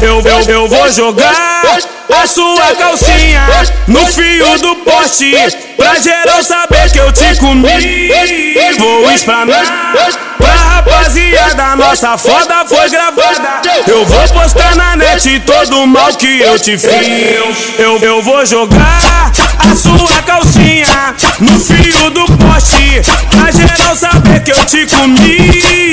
Eu, eu, eu vou jogar a sua calcinha no fio do poste Pra geral saber que eu te comi. Vou explanar pra rapaziada Nossa foda foi gravada. Eu vou postar na net todo o mal que eu te fiz. Eu, eu vou jogar a sua calcinha no fio do poste Pra geral saber que eu te comi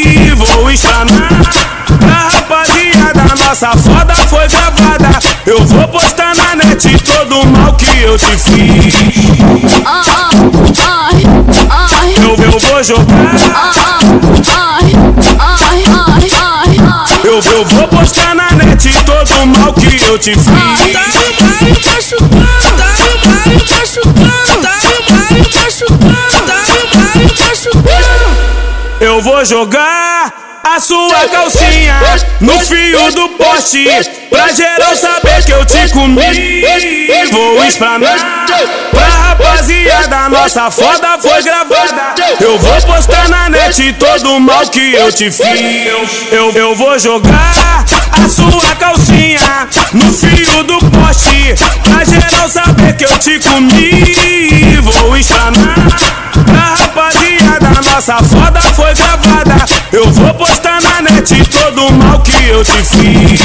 Nossa foda foi gravada Eu vou postar na net todo o mal que eu te fiz. Eu, eu vou jogar. Eu, eu vou postar na net todo o mal que eu te fiz. Eu vou jogar a sua calcinha no fio do poste Pra geral saber que eu te comi. Vou explanar pra rapaziada Nossa foda foi gravada. Eu vou postar na net todo o mal que eu te fiz. Eu, eu vou jogar a sua calcinha no fio do poste Pra geral saber que eu te comi. Vou explanar Nossa foda foi gravada. Eu vou postar na net todo o mal que eu te fiz.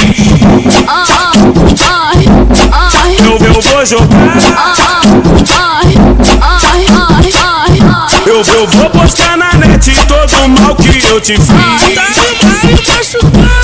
Eu, eu vou jogar. Eu, eu vou postar na net todo o mal que eu te fiz. Tá me machucando,